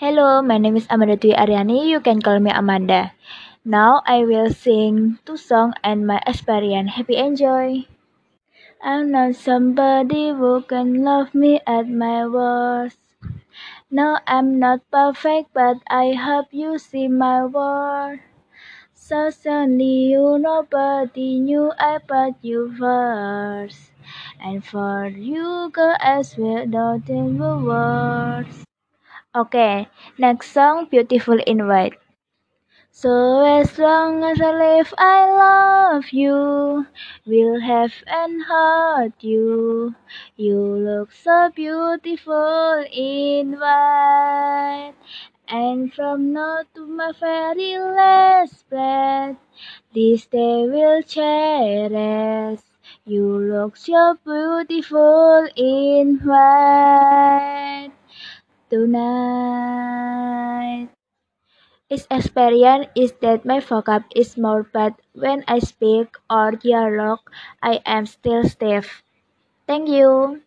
Hello, my name is Amanda Dwi Aryani. You can call me Amanda. Now I will sing two songs and my experience. Happy enjoy. I'm not somebody who can love me at my worst. No, I'm not perfect, but I hope you see my worth. Certainly you nobody knew I put you first. And for you go as well, nothing but words. Okay, next song, Beautiful in White. So as long as I live, I love you. Will have and hurt you. You look so beautiful in white. And from now to my very last breath, this day will cherish. You look so beautiful in white tonight. Its experience is that my vocab is more but when I speak or dialogue I am still stiff. Thank you.